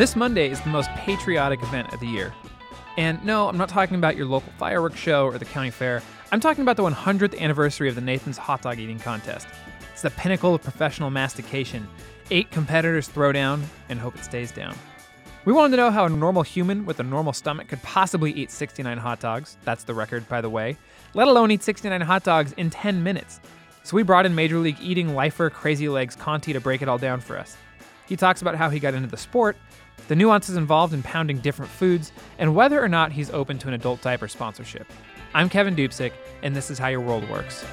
This Monday is the most patriotic event of the year. And no, I'm not talking about your local fireworks show or the county fair. I'm talking about the 100th anniversary of the Nathan's Hot Dog Eating Contest. It's the pinnacle of professional mastication. Eight competitors throw down and hope it stays down. We wanted to know how a normal human with a normal stomach could possibly eat 69 hot dogs. That's the record, by the way. Let alone eat 69 hot dogs in 10 minutes. So we brought in Major League Eating lifer Crazy Legs Conti to break it all down for us. He talks about how he got into the sport, the nuances involved in pounding different foods, and whether or not he's open to an adult diaper sponsorship. I'm Kevin Dupzyk, and this is how your world works.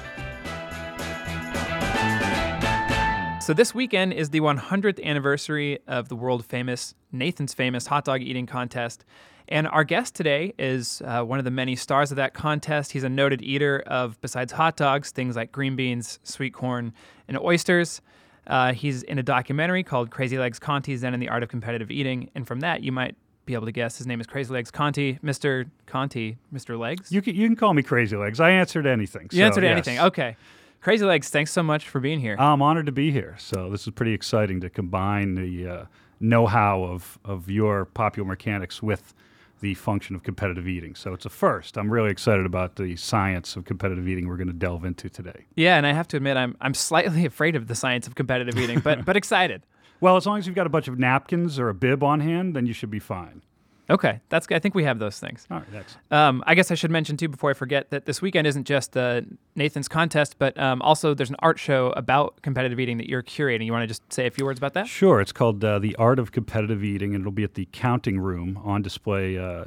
So this weekend is the 100th anniversary of the world famous Nathan's famous hot dog eating contest. And our guest today is uh, one of the many stars of that contest. He's a noted eater of, besides hot dogs, things like green beans, sweet corn, and oysters. Uh, he's in a documentary called Crazy Legs Conti Zen and the Art of Competitive Eating. And from that, you might be able to guess his name is Crazy Legs Conti, Mr. Conti, Mr. Legs. You can, you can call me Crazy Legs. I answered anything. You so, answered yes. anything. Okay. Crazy Legs, thanks so much for being here. I'm honored to be here. So this is pretty exciting to combine the uh, know-how of, of your popular mechanics with the function of competitive eating. So it's a first. I'm really excited about the science of competitive eating we're going to delve into today. Yeah, and I have to admit I'm I'm slightly afraid of the science of competitive eating, but but excited. Well, as long as you've got a bunch of napkins or a bib on hand, then you should be fine. Okay, that's. I think we have those things. All right, excellent. Um, I guess I should mention too before I forget that this weekend isn't just the Nathan's contest, but um, also there's an art show about competitive eating that you're curating. You want to just say a few words about that? Sure. It's called uh, The Art of Competitive Eating, and it'll be at the Counting Room on display uh,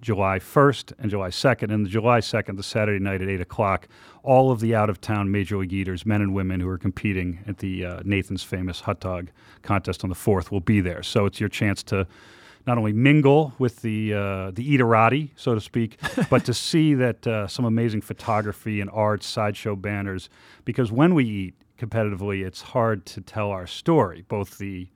July 1st and July 2nd. And the July 2nd, the Saturday night at 8 o'clock, all of the out of town Major League Eaters, men and women who are competing at the uh, Nathan's famous hot dog contest on the 4th, will be there. So it's your chance to not only mingle with the uh, the eaterati, so to speak, but to see that uh, some amazing photography and art, sideshow banners. Because when we eat competitively, it's hard to tell our story, both the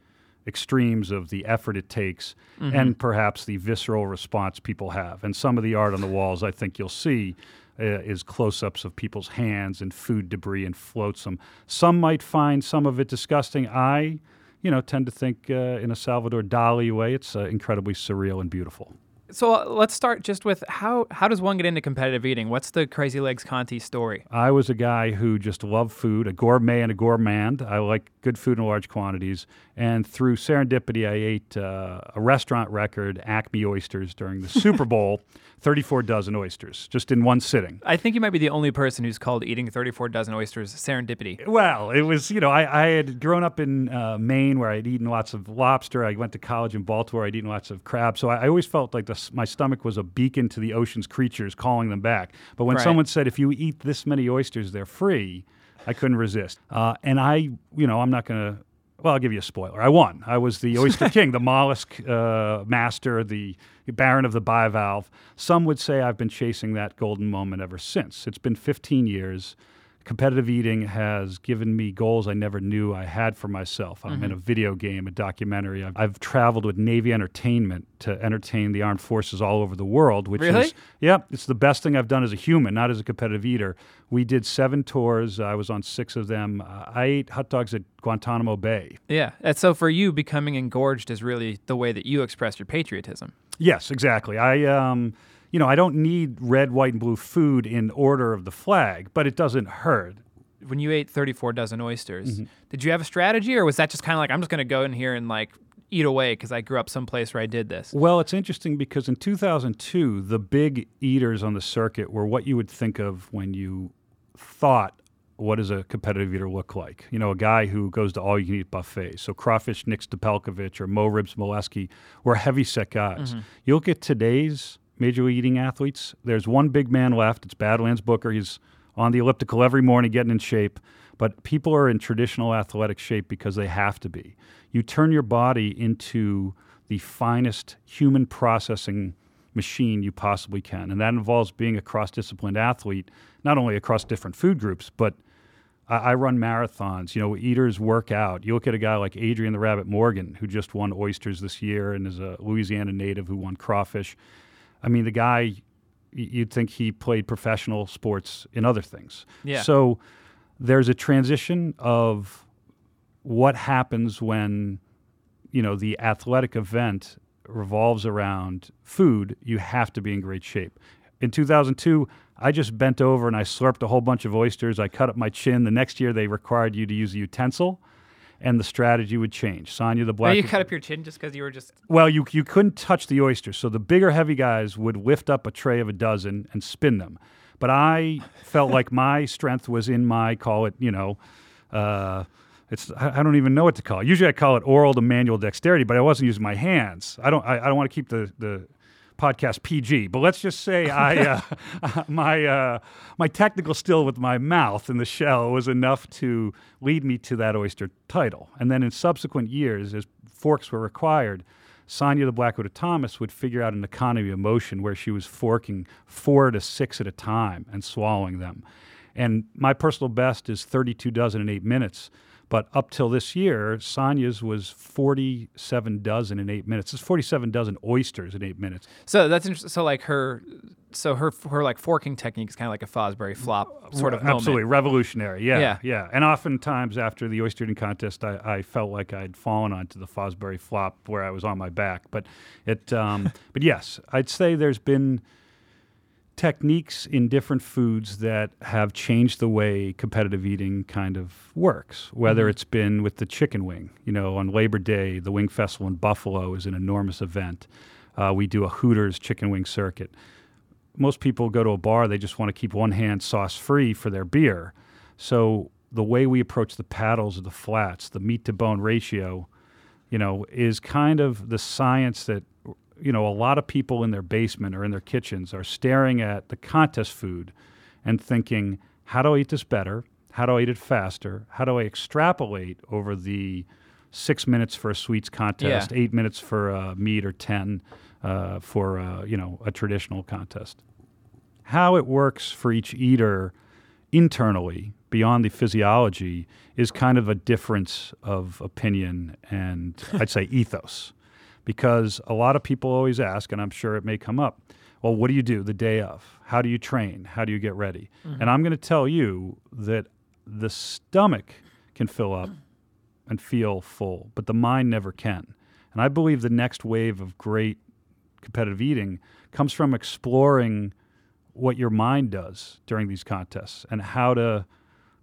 extremes of the effort it takes Mm-hmm. and perhaps the visceral response people have. And some of the art on the walls, I think you'll see. Uh, is close-ups of people's hands and food debris and floats. flotsam. Some might find some of it disgusting. I, you know, tend to think uh, in a Salvador Dali way, it's uh, incredibly surreal and beautiful. So uh, let's start just with how how does one get into competitive eating? What's the Crazy Legs Conti story? I was a guy who just loved food, a gourmet and a gourmand. I like good food in large quantities. And through serendipity, I ate uh, a restaurant record, Acme oysters, during the Super Bowl 34 dozen oysters, just in one sitting. I think you might be the only person who's called eating 34 dozen oysters serendipity. Well, it was, you know, I, I had grown up in uh, Maine where I'd eaten lots of lobster. I went to college in Baltimore. I'd eaten lots of crab. So I, I always felt like the, my stomach was a beacon to the ocean's creatures calling them back. But when Right. someone said, if you eat this many oysters, they're free, I couldn't resist. Uh, and I, you know, I'm not going to. Well, I'll give you a spoiler. I won. I was the oyster king, the mollusk uh, master, the baron of the bivalve. Some would say I've been chasing that golden moment ever since. It's been 15 years. Competitive eating has given me goals I never knew I had for myself. I'm in a video game, a documentary. I've, I've traveled with Navy Entertainment to entertain the armed forces all over the world, which Really? is yeah, it's the best thing I've done as a human, not as a competitive eater. We did seven tours. I was on six of them. Uh, I ate hot dogs at Guantanamo Bay. Yeah. And so for you, becoming engorged is really the way that you express your patriotism. Yes, exactly. I, um, you know, I don't need red, white, and blue food in order of the flag, but it doesn't hurt. When you ate 34 dozen oysters, Mm-hmm. did you have a strategy or was that just kind of like, I'm just going to go in here and like eat away because I grew up someplace where I did this? Well, it's interesting because in 2002, the big eaters on the circuit were what you would think of when you thought, what does a competitive eater look like? You know, a guy who goes to all you can eat buffets. So Crawfish Nick Stapelkovich or Mo Ribs Molesky were heavy set guys. You look at today's major eating athletes, there's one big man left. It's Badlands Booker. He's on the elliptical every morning getting in shape. But people are in traditional athletic shape because they have to be. You turn your body into the finest human processing machine you possibly can. And that involves being a cross disciplined athlete, not only across different food groups, but I, I run marathons. You know, eaters work out. You look at a guy like Adrian the Rabbit Morgan, who just won oysters this year and is a Louisiana native who won crawfish. I mean, the guy, you'd think he played professional sports in other things. Yeah. So there's a transition of what happens when you know the athletic event revolves around food, you have to be in great shape. In 2002, I just bent over and I slurped a whole bunch of oysters. I cut up my chin. The next year, they required you to use a utensil, and the strategy would change. Sonya the black. Oh, you cut up your chin just because you were just. Well, you you couldn't touch the oysters, so the bigger, heavy guys would lift up a tray of a dozen and spin them. But I felt like my strength was in my call it, you know, uh, it's I I don't even know what to call it. Usually, I call it oral to manual dexterity, but I wasn't using my hands. I don't I, I don't want to keep the the podcast PG, but let's just say I uh, my uh, my technical skill with my mouth in the shell was enough to lead me to that oyster title. And then in subsequent years, as forks were required, Sonya the Black Widow Thomas would figure out an economy of motion where she was forking four to six at a time and swallowing them. And my personal best is 32 dozen in eight minutes. But up till this year, Sonya's was 47 dozen in eight minutes. It's 47 dozen oysters in eight minutes. So that's interesting. So like her, so her her like forking technique is kind of like a Fosbury flop sort of moment. Absolutely revolutionary. Yeah, Yeah. yeah, And oftentimes after the oyster eating contest, I, I felt like I'd fallen onto the Fosbury flop where I was on my back. But it, um, but yes, I'd say there's been techniques in different foods that have changed the way competitive eating kind of works. Whether it's been with the chicken wing, you know, on Labor Day, the Wing Festival in Buffalo is an enormous event. Uh, we do a Hooters chicken wing circuit most people go to a bar, they just want to keep one hand sauce free for their beer. So the way we approach the paddles or the flats, the meat to bone ratio, you know, is kind of the science that you know a lot of people in their basement or in their kitchens are staring at the contest food and thinking, how do I eat this better? How do I eat it faster? How do I extrapolate over the six minutes for a sweets contest, eight minutes for uh, meat, or ten uh, for uh, you know a traditional contest? How it works for each eater internally, beyond the physiology, is kind of a difference of opinion and I'd say ethos. Because a lot of people always ask, and I'm sure it may come up, well, what do you do the day of? How do you train? How do you get ready? And I'm going to tell you that the stomach can fill up and feel full, but the mind never can. And I believe the next wave of great competitive eating comes from exploring what your mind does during these contests and how to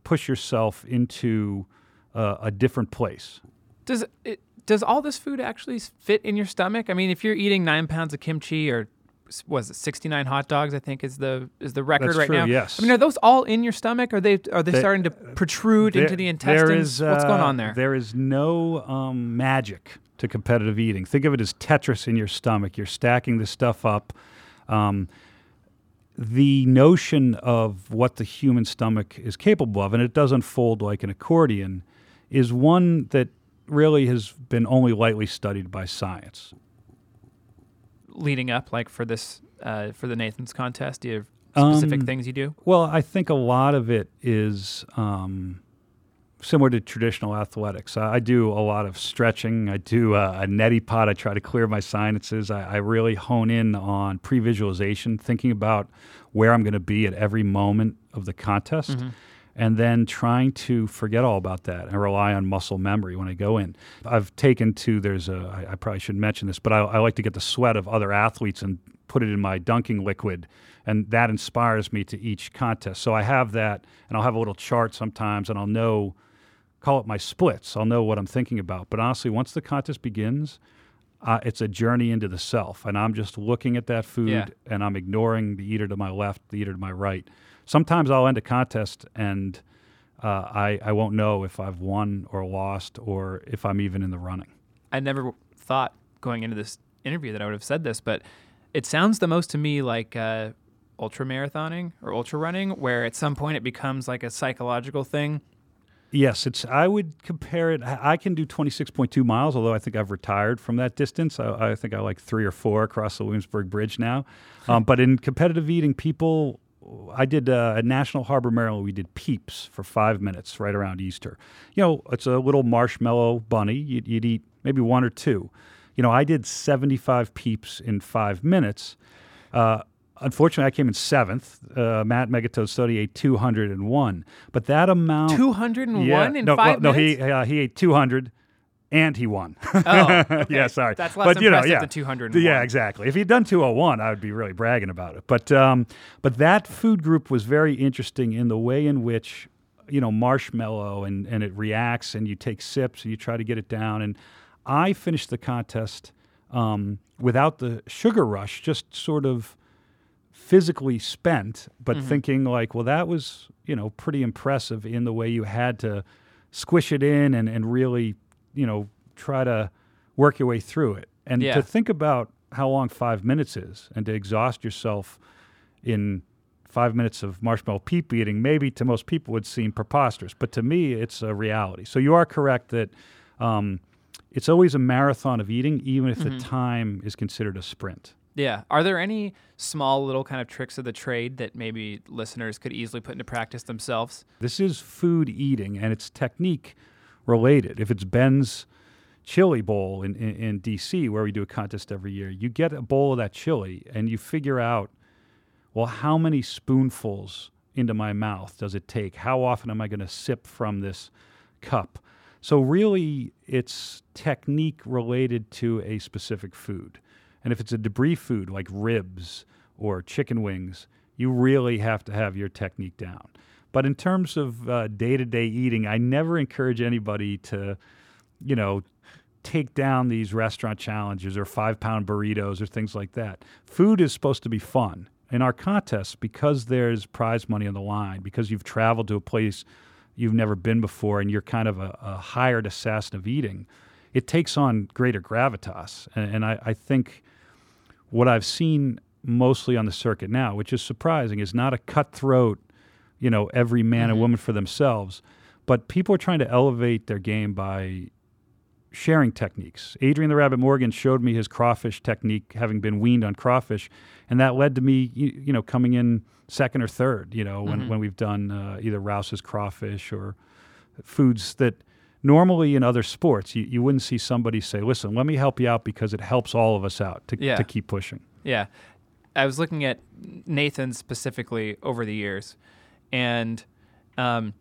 push yourself into uh, a different place. Does it? Does all this food actually fit in your stomach? I mean, if you're eating nine pounds of kimchi or was it 69 hot dogs? I think is the is the record That's right true, now. yes. I mean, are those all in your stomach? Are they are they, They- starting to protrude into the intestines? There is, What's going uh, on there? There is no um, magic to competitive eating. Think of it as Tetris in your stomach. You're stacking this stuff up. Um, the notion of what the human stomach is capable of, and it does unfold like an accordion, is one that really has been only lightly studied by science. Leading up, like for this uh, for the Nathan's contest, do you have specific Um, things you do? Well, I think a lot of it is um, similar to traditional athletics. I, I do a lot of stretching. I do uh, a neti pot. I try to clear my sinuses. I, I really hone in on pre-visualization, thinking about where I'm going to be at every moment of the contest. And then trying to forget all about that and rely on muscle memory when I go in. I've taken to there's a I, I probably shouldn't mention this, but I, I like to get the sweat of other athletes and put it in my dunking liquid, and that inspires me to each contest. So I have that, and I'll have a little chart sometimes, and I'll know, call it my splits. I'll know what I'm thinking about. But honestly, once the contest begins, uh, it's a journey into the self, and I'm just looking at that food, Yeah. and I'm ignoring the eater to my left, the eater to my right. Sometimes I'll end a contest and uh, I, I won't know if I've won or lost or if I'm even in the running. I never thought going into this interview that I would have said this, but it sounds the most to me like uh, ultra marathoning or ultra running, where at some point it becomes like a psychological thing. Yes, it's. I would compare it. I can do 26.2 miles, although I think I've retired from that distance. I, I think I like three or four across the Williamsburg Bridge now. Um, but in competitive eating, people, I did uh, at National Harbor, Maryland. We did Peeps for five minutes right around Easter. You know, it's a little marshmallow bunny. You'd, you'd eat maybe one or two. You know, I did 75 Peeps in five minutes. Uh, unfortunately, I came in seventh. Uh, Matt Megatoad Stonie ate 201. But that amount. 201 Yeah, in no, five well, no, minutes? he uh, he ate 200, and he won. Oh, okay. yeah, sorry. That's less but, you know, impressive yeah. than 200. Yeah, exactly. If he'd done 201, I would be really bragging about it. But um, but that food group was very interesting in the way in which you know marshmallow and and it reacts and you take sips and you try to get it down. And I finished the contest um, without the sugar rush, just sort of physically spent, but thinking like, well, that was you know pretty impressive in the way you had to squish it in and and really you know try to work your way through it. And Yeah. to think about how long five minutes is and to exhaust yourself in five minutes of marshmallow peep eating, maybe to most people would seem preposterous, but to me, it's a reality. So you are correct that um, it's always a marathon of eating, even if the time is considered a sprint. Yeah. Are there any small little kind of tricks of the trade that maybe listeners could easily put into practice themselves? This is food eating, and it's technique related. If it's Ben's chili bowl in, in, in DC, where we do a contest every year, you get a bowl of that chili and you figure out, well, how many spoonfuls into my mouth does it take? How often am I going to sip from this cup? So, really, it's technique related to a specific food. And if it's a debris food like ribs or chicken wings, you really have to have your technique down. But in terms of day to day eating, I never encourage anybody to, you know, take down these restaurant challenges or five pound burritos or things like that. Food is supposed to be fun. In our contests, because there's prize money on the line, because you've traveled to a place you've never been before and you're kind of a, a hired assassin of eating, it takes on greater gravitas. And, and I, I think what I've seen mostly on the circuit now, which is surprising, is not a cutthroat, you know, every man and woman for themselves, but people are trying to elevate their game by sharing techniques. Adrian the Rabbit Morgan showed me his crawfish technique, having been weaned on crawfish, and that led to me, you, you know, coming in second or third. You know, when when we've done uh, either Rouse's crawfish or foods that normally in other sports you, you wouldn't see somebody say, "Listen, let me help you out because it helps all of us out to Yeah. to keep pushing." Yeah. I was looking at Nathan specifically over the years, and um,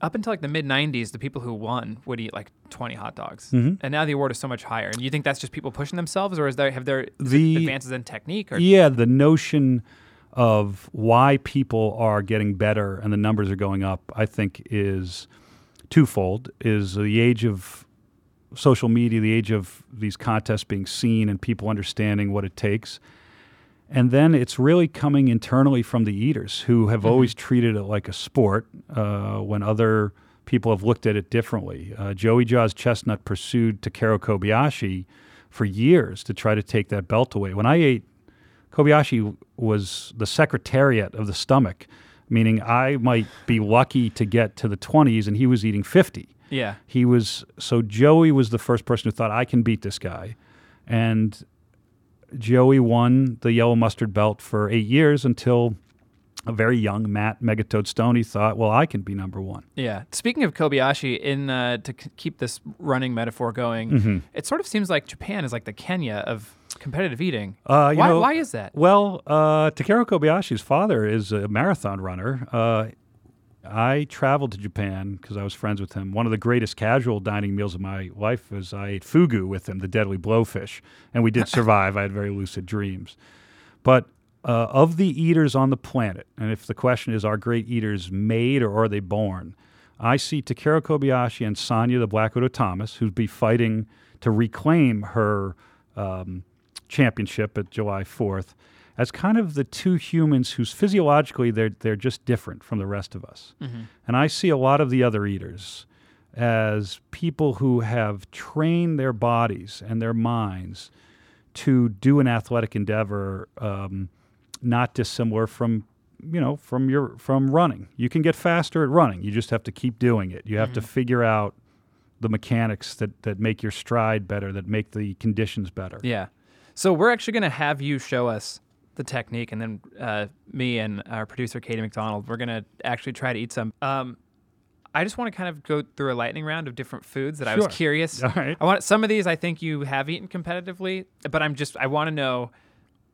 up until like the mid 90s, the people who won would eat like 20 hot dogs. Mm-hmm. And now the award is so much higher. And you think that's just people pushing themselves, or is there have there The- advances in technique? Or, Yeah, the notion of why people are getting better and the numbers are going up, I think, is twofold. Is the age of social media, the age of these contests being seen and people understanding what it takes. And then it's really coming internally from the eaters who have always treated it like a sport uh, when other people have looked at it differently. Uh, Joey Jaws Chestnut pursued Takeru Kobayashi for years to try to take that belt away. When I ate, Kobayashi was the secretariat of the stomach, meaning I might be lucky to get to the 20s and he was eating 50. yeah. He was so Joey was the first person who thought I can beat this guy, and Joey won the yellow mustard belt for eight years until a very young Matt Megatoad Stonie thought, well, I can be number one. Yeah. Speaking of Kobayashi, in uh, to c- keep this running metaphor going, Mm-hmm. it sort of seems like Japan is like the Kenya of competitive eating. Uh, why, know- why is that? Well, uh, Takeru Kobayashi's father is a marathon runner. Uh, I traveled to Japan because I was friends with him. One of the greatest casual dining meals of my life was I ate fugu with him, the deadly blowfish, and we did survive. I had very lucid dreams. But uh, of the eaters on the planet, and if the question is, are great eaters made or are they born? I see Takeru Kobayashi and Sonya the Black Widow Thomas, who'd be fighting to reclaim her um, championship at July 4th, as kind of the two humans whose physiologically they're, they're just different from the rest of us. And I see a lot of the other eaters as people who have trained their bodies and their minds to do an athletic endeavor um, not dissimilar from you know from your from running. You can get faster at running. You just have to keep doing it. You have to figure out the mechanics that that make your stride better that make the conditions better. Yeah. So we're actually going to have you show us the technique, and then uh, me and our producer Katie McDonald, we're going to actually try to eat some. Um, I just want to kind of go through a lightning round of different foods that I was curious. All right. I want some of these. I think you have eaten competitively, but I'm just I want to know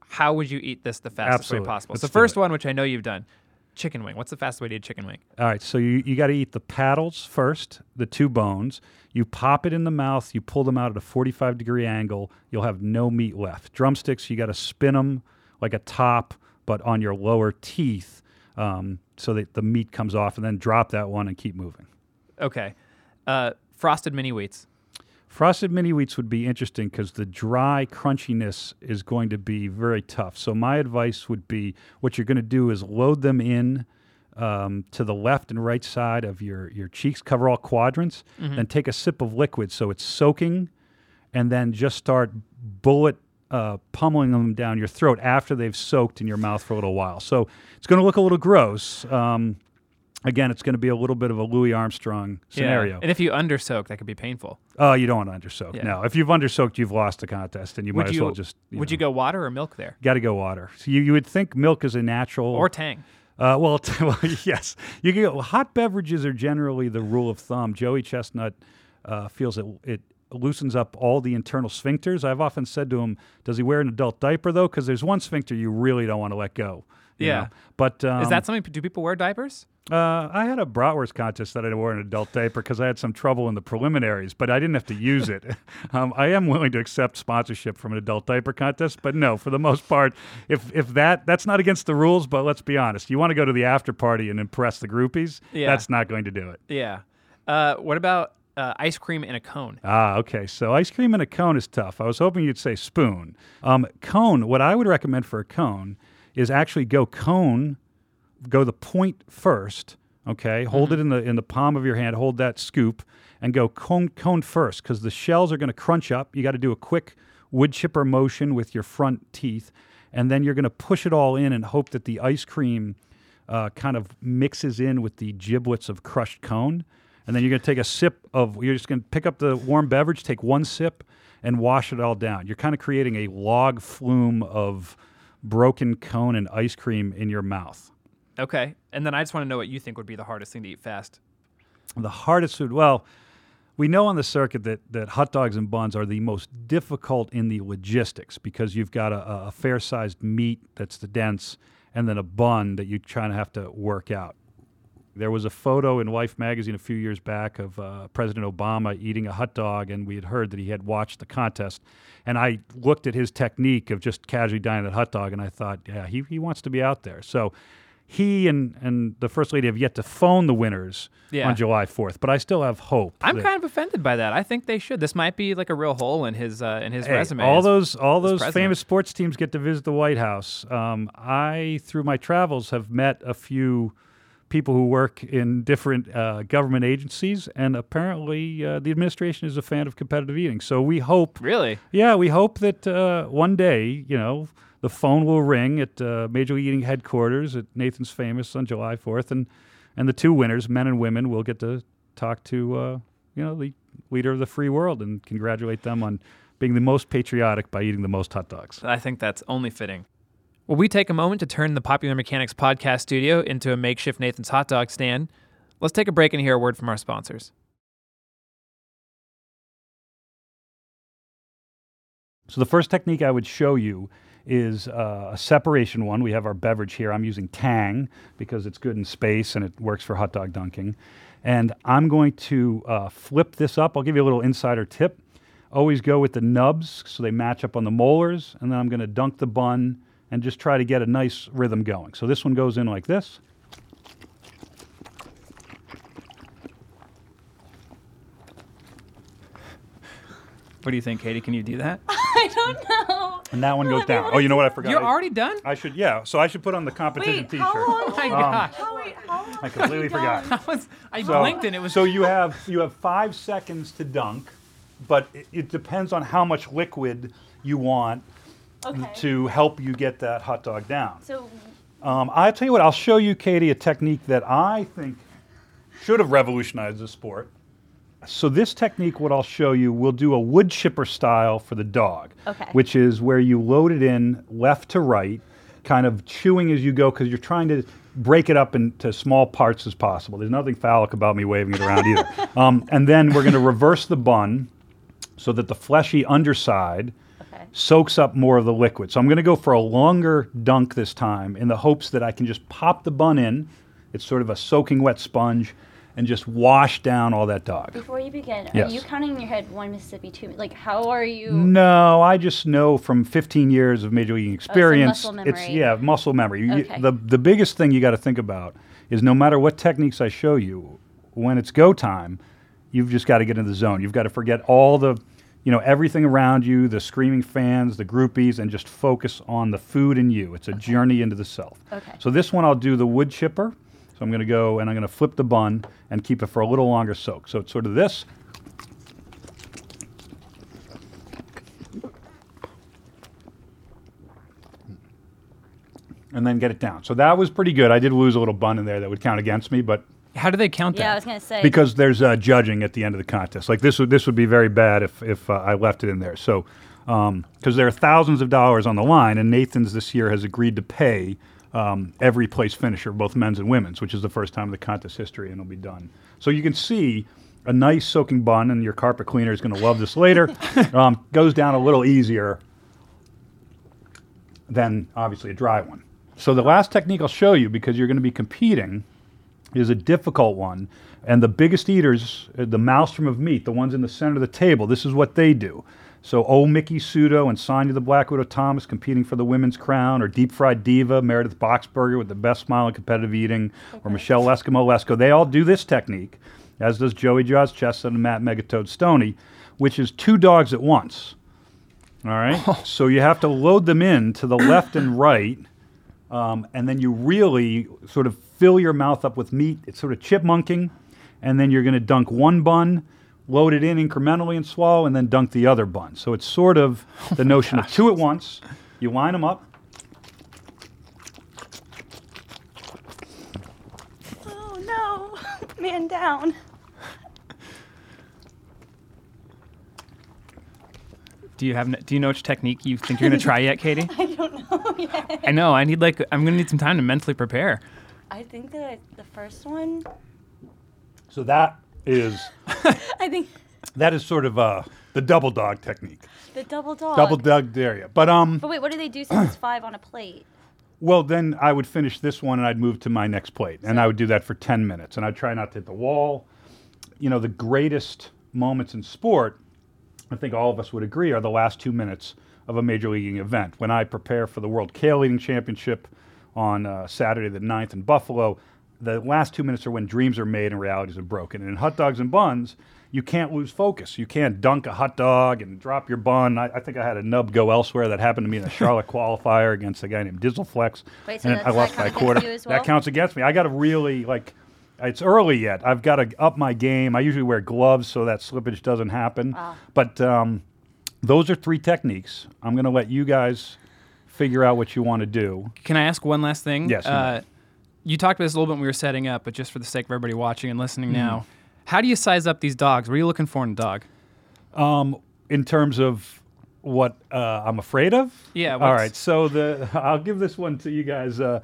how would you eat this the fastest Absolutely. way possible. Let's so first it. one, which I know you've done, chicken wing. What's the fastest way to eat chicken wing? All right, so you, you got to eat the paddles first, the two bones. You pop it in the mouth, you pull them out at a 45 degree angle, you'll have no meat left. Drumsticks, you got to spin them like a top, but on your lower teeth um, so that the meat comes off, and then drop that one and keep moving. Okay. Uh, frosted mini wheats. Frosted mini wheats would be interesting because the dry crunchiness is going to be very tough. So my advice would be what you're going to do is load them in um, to the left and right side of your your cheeks, cover all quadrants, Mm-hmm. then take a sip of liquid so it's soaking, and then just start bullet. Uh, pummeling them down your throat after they've soaked in your mouth for a little while. So it's going to look a little gross. Um, again, it's going to be a little bit of a Louis Armstrong scenario. Yeah. And if you undersoak, that could be painful. Oh, you don't want to undersoak. Yeah. No, if you've undersoaked, you've lost the contest, and you Would might you as well just. You would know, you go water or milk there? Got to go water. So you, you would think milk is a natural. Or tang? uh, well, t- well, yes, you can go. Hot beverages are generally the rule of thumb. Joey Chestnut uh, feels that it loosens up all the internal sphincters. I've often said to him, "Does he wear an adult diaper though? Because there's one sphincter you really don't want to let go." Yeah. know? But um, Is that something? Do people wear diapers? uh, I had a bratwurst contest that I wore an adult diaper because I had some trouble in the preliminaries, but I didn't have to use it. um, I am willing to accept sponsorship from an adult diaper contest, but no, for the most part, if if that that's not against the rules, but let's be honest, you want to go to the after party and impress the groupies, Yeah. that's not going to do it. Yeah. Uh, what about uh, ice cream in a cone? Ah, okay. So ice cream in a cone is tough. I was hoping you'd say spoon. Um, cone. What I would recommend for a cone is actually go cone, go the point first. Okay, hold it in the in the palm of your hand. Hold that scoop and go cone cone first because the shells are going to crunch up. You got to do a quick wood chipper motion with your front teeth, and then you're going to push it all in and hope that the ice cream uh, kind of mixes in with the giblets of crushed cone. And then you're going to take a sip of, you're just going to pick up the warm beverage, take one sip, and wash it all down. You're kind of creating a log flume of broken cone and ice cream in your mouth. Okay. And then I just want to know what you think would be the hardest thing to eat fast. The hardest food, well, we know on the circuit that, that hot dogs and buns are the most difficult in the logistics because you've got a, a fair sized meat that's the dense and then a bun that you kind of have to work out. There was a photo in Life magazine a few years back of uh, President Obama eating a hot dog, and we had heard that he had watched the contest. And I looked at his technique of just casually dining that hot dog, and I thought, yeah, he, he wants to be out there. So he and, and the First Lady have yet to phone the winners Yeah. on July 4th, but I still have hope. I'm kind of offended by that. I think they should. This might be like a real hole in his uh, in his Hey, resume. All as- those all those president. famous sports teams get to visit the White House. Um, I, through my travels, have met a few people who work in different uh, government agencies, and apparently uh, the administration is a fan of competitive eating. So we hope, really. yeah, we hope that uh, one day, you know, the phone will ring at uh, Major League Eating headquarters at Nathan's Famous on July 4th, and and the two winners, men and women, will get to talk to uh, you know the leader of the free world and congratulate them on being the most patriotic by eating the most hot dogs. I think that's only fitting. Will we take a moment to turn the Popular Mechanics podcast studio into a makeshift Nathan's hot dog stand? Let's take a break and hear a word from our sponsors. So the first technique I would show you is uh, a separation one. We have our beverage here. I'm using Tang because it's good in space and it works for hot dog dunking. And I'm going to uh, flip this up. I'll give you a little insider tip. Always go with the nubs so they match up on the molars. And then I'm going to dunk the bun and just try to get a nice rhythm going. So this one goes in like this. What do you think, Katie? Can you do that? I don't know. And that one goes down. Oh, you know what I forgot? You're I- already done? I should, yeah. So I should put on the competition Wait, t-shirt. how long? Oh my Um, gosh. How, wait, how long? I completely forgot. I, was, I So- blinked and it was So you have you have five seconds to dunk, but it, it depends on how much liquid you want Okay. to help you get that hot dog down. So, Um, I'll tell you what. I'll show you, Katie, a technique that I think should have revolutionized the sport. So this technique, what I'll show you, we'll do a wood chipper style for the dog, Okay. which is where you load it in left to right, kind of chewing as you go because you're trying to break it up into small parts as possible. There's nothing phallic about me waving it around either. Um, and then we're going to reverse the bun so that the fleshy underside. Soaks up more of the liquid. So I'm going to go for a longer dunk this time in the hopes that I can just pop the bun in. It's sort of a soaking wet sponge and just wash down all that dog. Before you begin, Yes. are you counting in your head one Mississippi, two? Like, how are you? No, I just know from 15 years of major league oh, experience. muscle It's yeah, muscle memory. You- Okay. the the biggest thing you got to think about is no matter what techniques I show you, when it's go time, you've just got to get in the zone. You've got to forget all the, you know, everything around you, the screaming fans, the groupies, and just focus on the food and you. It's a journey into the self. Okay. So this one I'll do the wood chipper. So I'm going to go and I'm going to flip the bun and keep it for a little longer soak. So it's sort of this. and then get it down. So that was pretty good. I did lose a little bun in there that would count against me, but How do they count that? Yeah, I was gonna say. because there's uh, judging at the end of the contest. Like this would this would be very bad if if uh, I left it in there. So because there are thousands of dollars on the line, and Nathan's this year has agreed to pay um, every place finisher, both men's and women's, which is the first time in the contest history, and it'll be done. So you can see a nice soaking bun, and your carpet cleaner is going to love this later. um, goes down a little easier than obviously a dry one. So the last technique I'll show you, because you're going to be competing, is a difficult one. And the biggest eaters, uh, the maelstrom of meat, the ones in the center of the table, this is what they do. So, old Miki Sudo and Sonya the Black Widow Thomas competing for the women's crown, or Deep Fried Diva, Meredith Boxberger with the best smile in competitive eating, or Michelle Eskimo Lesco. They all do this technique, as does Joey Jaws Chestnut and Matt Megatoad Stonie, which is two dogs at once. All right. So you have to load them in to the left and right, um, and then you really sort of fill your mouth up with meat. It's sort of chipmunking, and then you're going to dunk one bun, load it in incrementally and swallow, and then dunk the other bun. So it's sort of the oh notion of two at once. You line them up. oh no, man down. Do you have? Do you know which technique you think you're gonna try yet, Katie? I don't know yet. I know. I need like I'm gonna need some time to mentally prepare. I think that the first one. So that is I think that is sort of uh, the double dog technique. the double dog. Double dog area. But um, But wait, what do they do since it's five on a plate? Well, then I would finish this one and I'd move to my next plate. And I would do that for 10 minutes. And I'd try not to hit the wall. You know, the greatest moments in sport, I think all of us would agree, are the last two minutes of a major leaguing event. When I prepare for the World Kale Eating Championship on uh, Saturday the 9th in Buffalo, the last two minutes are when dreams are made and realities are broken. And in hot dogs and buns, you can't lose focus. You can't dunk a hot dog and drop your bun. I, I think I had a nub go elsewhere that happened to me in the Charlotte qualifier against a guy named Dizzleflex. Wait, so and does I lost count by a quarter. you as That counts against me. I got to really like. It's early yet. I've got to up my game. I usually wear gloves so that slippage doesn't happen. Wow. But um, those are three techniques. I'm going to let you guys figure out what you want to do. Can I ask one last thing? Yes, you. Uh, you talked about this a little bit when we were setting up, but just for the sake of everybody watching and listening Mm-hmm. now, how do you size up these dogs? What are you looking for in a dog? in terms of what uh, I'm afraid of. Yeah, All right. So the I'll give this one to you guys. Uh,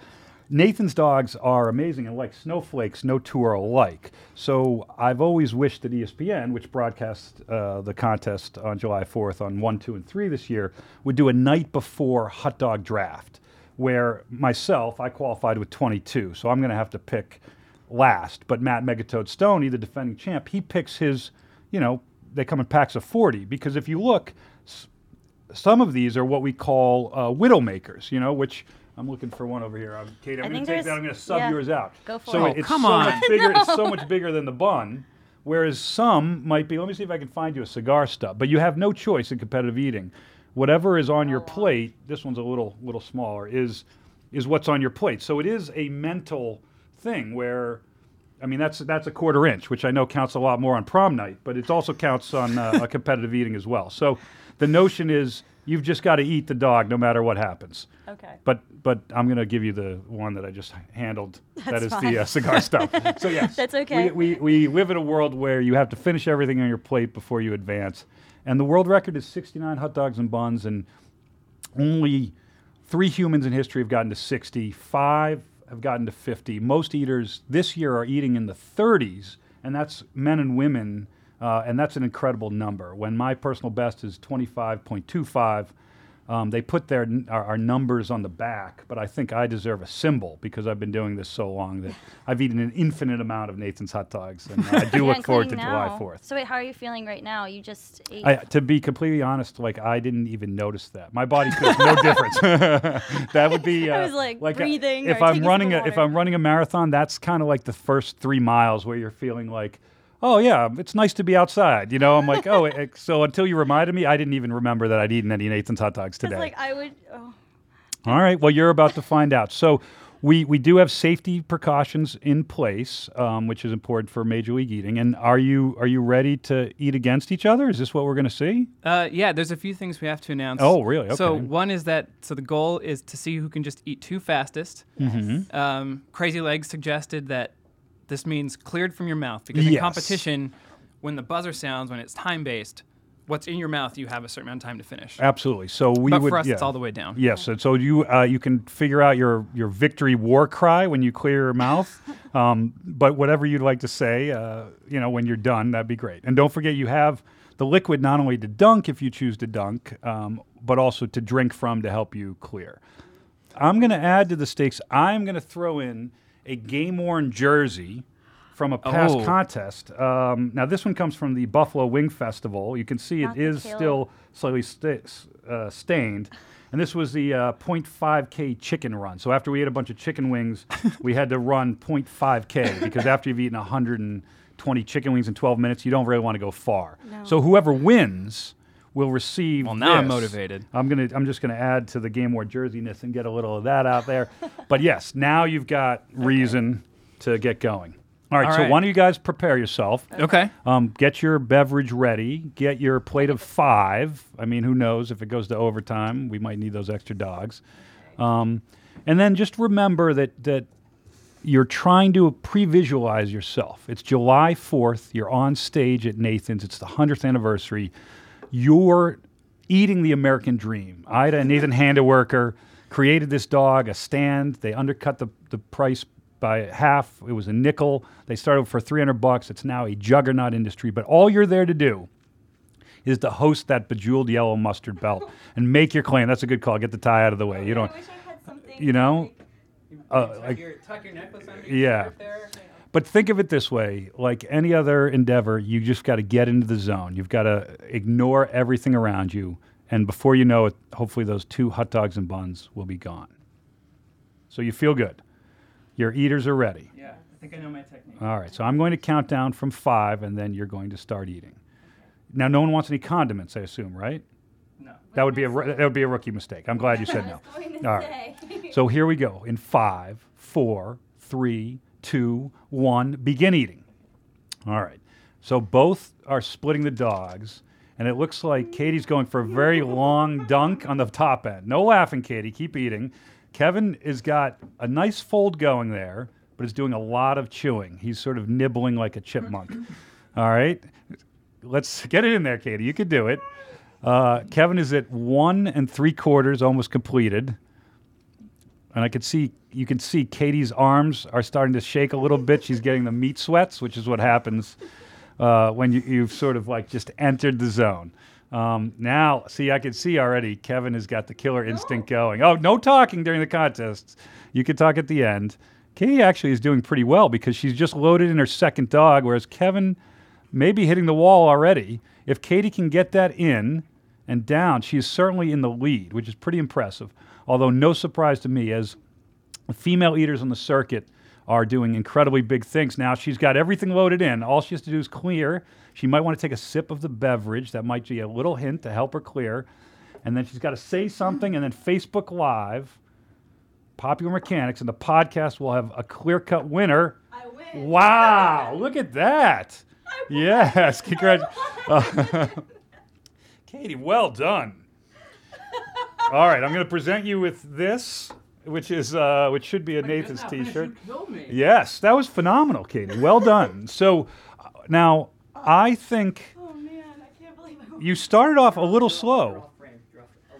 Nathan's dogs are amazing and like snowflakes, no two are alike. So I've always wished that ESPN, which broadcast uh, the contest on July 4th on 1, 2, and 3 this year, would do a night before hot dog draft, where myself, I qualified with 22. So I'm going to have to pick last. But Matt Megatoad Stonie, the defending champ, he picks his, you know, they come in packs of 40. Because if you look, some of these are what we call uh, widowmakers, you know, which I'm looking for one over here. I'm, Kate, I'm going to take that. I'm going to sub yeah. yours out. Go for so it. it's oh, come so on. much bigger. It's so much bigger than the bun. Whereas some might be. Let me see if I can find you a cigar stub. But you have no choice in competitive eating. Whatever is on your oh. plate. This one's a little little smaller. Is is what's on your plate. So it is a mental thing where. I mean that's that's a quarter inch, which I know counts a lot more on prom night, but it also counts on uh, a competitive eating as well. So the notion is you've just got to eat the dog no matter what happens. Okay. But but I'm going to give you the one that I just handled. that That's fine. the uh, cigar stuff. So yes, That's okay. We, we we live in a world where you have to finish everything on your plate before you advance, and the world record is 69 hot dogs and buns, and only three humans in history have gotten to 60. Five have gotten to 50. Most eaters this year are eating in the 30s, and that's men and women, uh, and that's an incredible number. When my personal best is 25.25, Um, they put their our, our numbers on the back, but I think I deserve a symbol because I've been doing this so long that I've eaten an infinite amount of Nathan's hot dogs, and I do Yeah, look forward to including July. Fourth. So wait, how are you feeling right now? You just ate. I, to be completely honest, like I didn't even notice that. My body feels no difference. that would be. Uh, I was, like, uh, breathing if or I'm running a, if. I'm running a marathon, that's kind of like the first three miles where you're feeling like, oh yeah, it's nice to be outside. You know, I'm like, oh, it, so until you reminded me, I didn't even remember that I'd eaten any Nathan's hot dogs today. like I would. Oh. All right. Well, you're about to find out. So, we we do have safety precautions in place, um, which is important for Major League Eating. And are you are you ready to eat against each other? Is this what we're going to see? Uh, yeah, there's a few things we have to announce. Oh, really? So one is that so the goal is to see who can just eat two fastest. Mm-hmm. Um, Crazy Legs suggested that this means cleared from your mouth because in Yes. competition, when the buzzer sounds, when it's time based, what's in your mouth you have a certain amount of time to finish. Absolutely. So we but would. for us, yeah. it's all the way down. Yes, and so you uh, you can figure out your your victory war cry when you clear your mouth, um, but whatever you'd like to say, uh, you know, when you're done, that'd be great. And don't forget, you have the liquid not only to dunk if you choose to dunk, um, but also to drink from to help you clear. I'm going to add to the stakes. I'm going to throw in a game worn jersey from a past Oh. contest. Um, now, this one comes from the Buffalo Wing Festival. You can see it Not the is killer. still slightly sta- s- uh, stained. And this was the uh, 0.5K chicken run. So after we ate a bunch of chicken wings, we had to run 0.5K because after you've eaten 120 chicken wings in 12 minutes, you don't really want to go far. No. So whoever wins will receive. Well, now I'm motivated. I'm gonna. I'm just gonna add to the game war jerseyness and get a little of that out there. but yes, now you've got reason to get going. All right. All so right. why don't you guys prepare yourself? Okay. Um, get your beverage ready. Get your plate of five. I mean, who knows if it goes to overtime, we might need those extra dogs. Um, and then just remember that that you're trying to pre-visualize yourself. It's July 4th. You're on stage at Nathan's. It's the 100th anniversary. You're eating the American dream. Ida and Nathan Handwerker created this dog, a stand. They undercut the, the price by half. It was a nickel. They started for 300 bucks. It's now a juggernaut industry. But all you're there to do is to host that bejeweled yellow mustard belt and make your claim. That's a good call. Get the tie out of the way. You don't, I wish I had something. you know, uh, tuck, your, tuck your necklace under Yeah. shirt there. But think of it this way like any other endeavor, you just got to get into the zone. You've got to ignore everything around you. And before you know it, hopefully those two hot dogs and buns will be gone. So you feel good. Your eaters are ready. Yeah, I think I know my technique. All right. So I'm going to count down from five, and then you're going to start eating. Now, no one wants any condiments, I assume, right? no. That would be a that would be a rookie mistake. I'm glad you said no. All right. So here we go. In five, four, three, two, one, begin eating. All right. So both are splitting the dogs, and it looks like Katie's going for a very long dunk on the top end. No laughing, Katie. Keep eating. Kevin has got a nice fold going there, but is doing a lot of chewing. He's sort of nibbling like a chipmunk. All right. Let's get it in there, Katie. You could do it. Uh, Kevin is at one and three quarters, almost completed. And I could see, you can see Katie's arms are starting to shake a little bit. She's getting the meat sweats, which is what happens uh, when you, you've sort of like just entered the zone. Um, now, see, I can see already Kevin has got the killer instinct going. Oh, no talking during the contests. You can talk at the end. Katie actually is doing pretty well because she's just loaded in her second dog, whereas Kevin may be hitting the wall already. If Katie can get that in and down, she is certainly in the lead, which is pretty impressive. Although, no surprise to me, as female eaters on the circuit are doing incredibly big things now. She's got everything loaded in. All she has to do is clear. She might want to take a sip of the beverage. That might be a little hint to help her clear. And then she's got to say something, and then Facebook Live, Popular Mechanics, and the podcast will have a clear cut winner. I win. Wow, look at that. Yes, congratulations. Katie, well done. All right, I'm going to present you with this, which is uh, which should be a Nathan's T-shirt. Yes, that was phenomenal, Katie. Well done. So uh, now I think Oh man, I can't believe I you started off a little slow.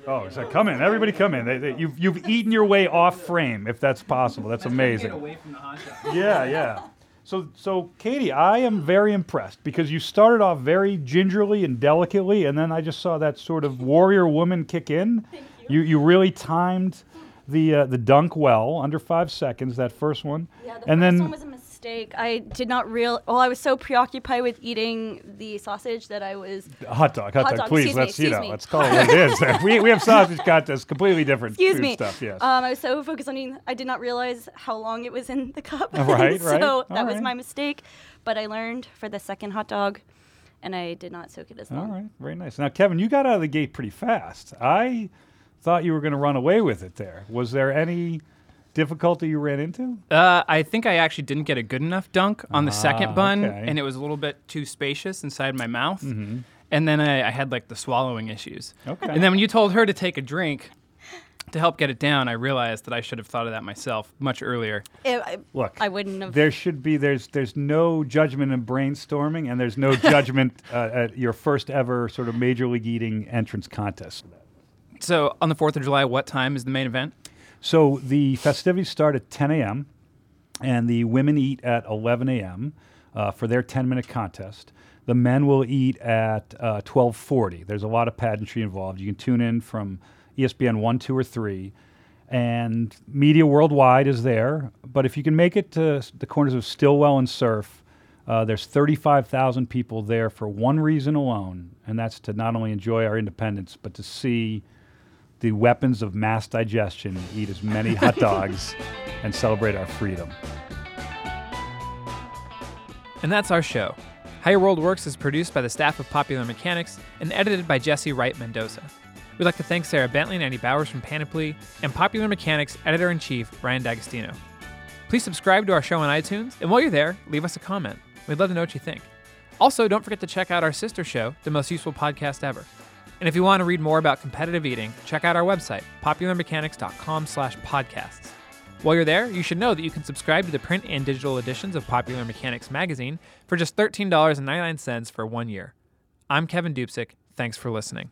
Oh, so come in, everybody, come in. They, they, you've you've eaten your way off frame, if that's possible. That's amazing. away from the hot. Yeah, yeah. So, so Katie, I am very impressed because you started off very gingerly and delicately, and then I just saw that sort of warrior woman kick in. You you really timed the uh, the dunk well under five seconds. That first one, Yeah, the and first then one was a mistake. I did not real. Well, I was so preoccupied with eating the sausage that I was. hot dog, hot, Hot dog. dog, Please, excuse let's you know, me. let's call it what it is. we we have sausage contests, completely different Excuse food me. stuff. Yes. Um, I was so focused on eating, I did not realize how long it was in the cup. Right, so right. that All was my mistake. But I learned for the second hot dog, and I did not soak it as long. right, very nice. Now, Kevin, you got out of the gate pretty fast. I thought you were going to run away with it. There was there any difficulty you ran into? Uh, I think I actually didn't get a good enough dunk on the Ah, second bun, okay. and it was a little bit too spacious inside my mouth. And then I, I had like the swallowing issues. Okay. And then when you told her to take a drink to help get it down, I realized that I should have thought of that myself much earlier. It- I, Look, I wouldn't have. There should be there's there's no judgment in brainstorming, and there's no judgment uh, at your first ever sort of major league eating entrance contest. So on the 4th of July, what time is the main event? So the festivities start at 10 a.m. and the women eat at 11 a.m. Uh, for their 10-minute contest. The men will eat at uh, 12:40. There's a lot of pageantry involved. You can tune in from ESPN one, two, or three, and media worldwide is there. But if you can make it to the corners of Stillwell and Surf, uh, there's 35,000 people there for one reason alone, and that's to not only enjoy our independence, but to see the weapons of mass digestion eat as many hot dogs and celebrate our freedom. And that's our show. How Your World Works is produced by the staff of Popular Mechanics and edited by Jesse Wright Mendoza. We'd like to thank Sarah Bentley and Andy Bowers from Panoply and Popular Mechanics editor in chief Ryan D'Agostino. Please subscribe to our show on iTunes, and while you're there, leave us a comment. We'd love to know what you think. Also, don't forget to check out our sister show, The Most Useful Podcast Ever. And if you want to read more about competitive eating, check out our website, popularmechanics.com slash podcasts. While you're there, you should know that you can subscribe to the print and digital editions of Popular Mechanics magazine for just $13.99 for one year. I'm Kevin Dupzyk. Thanks for listening.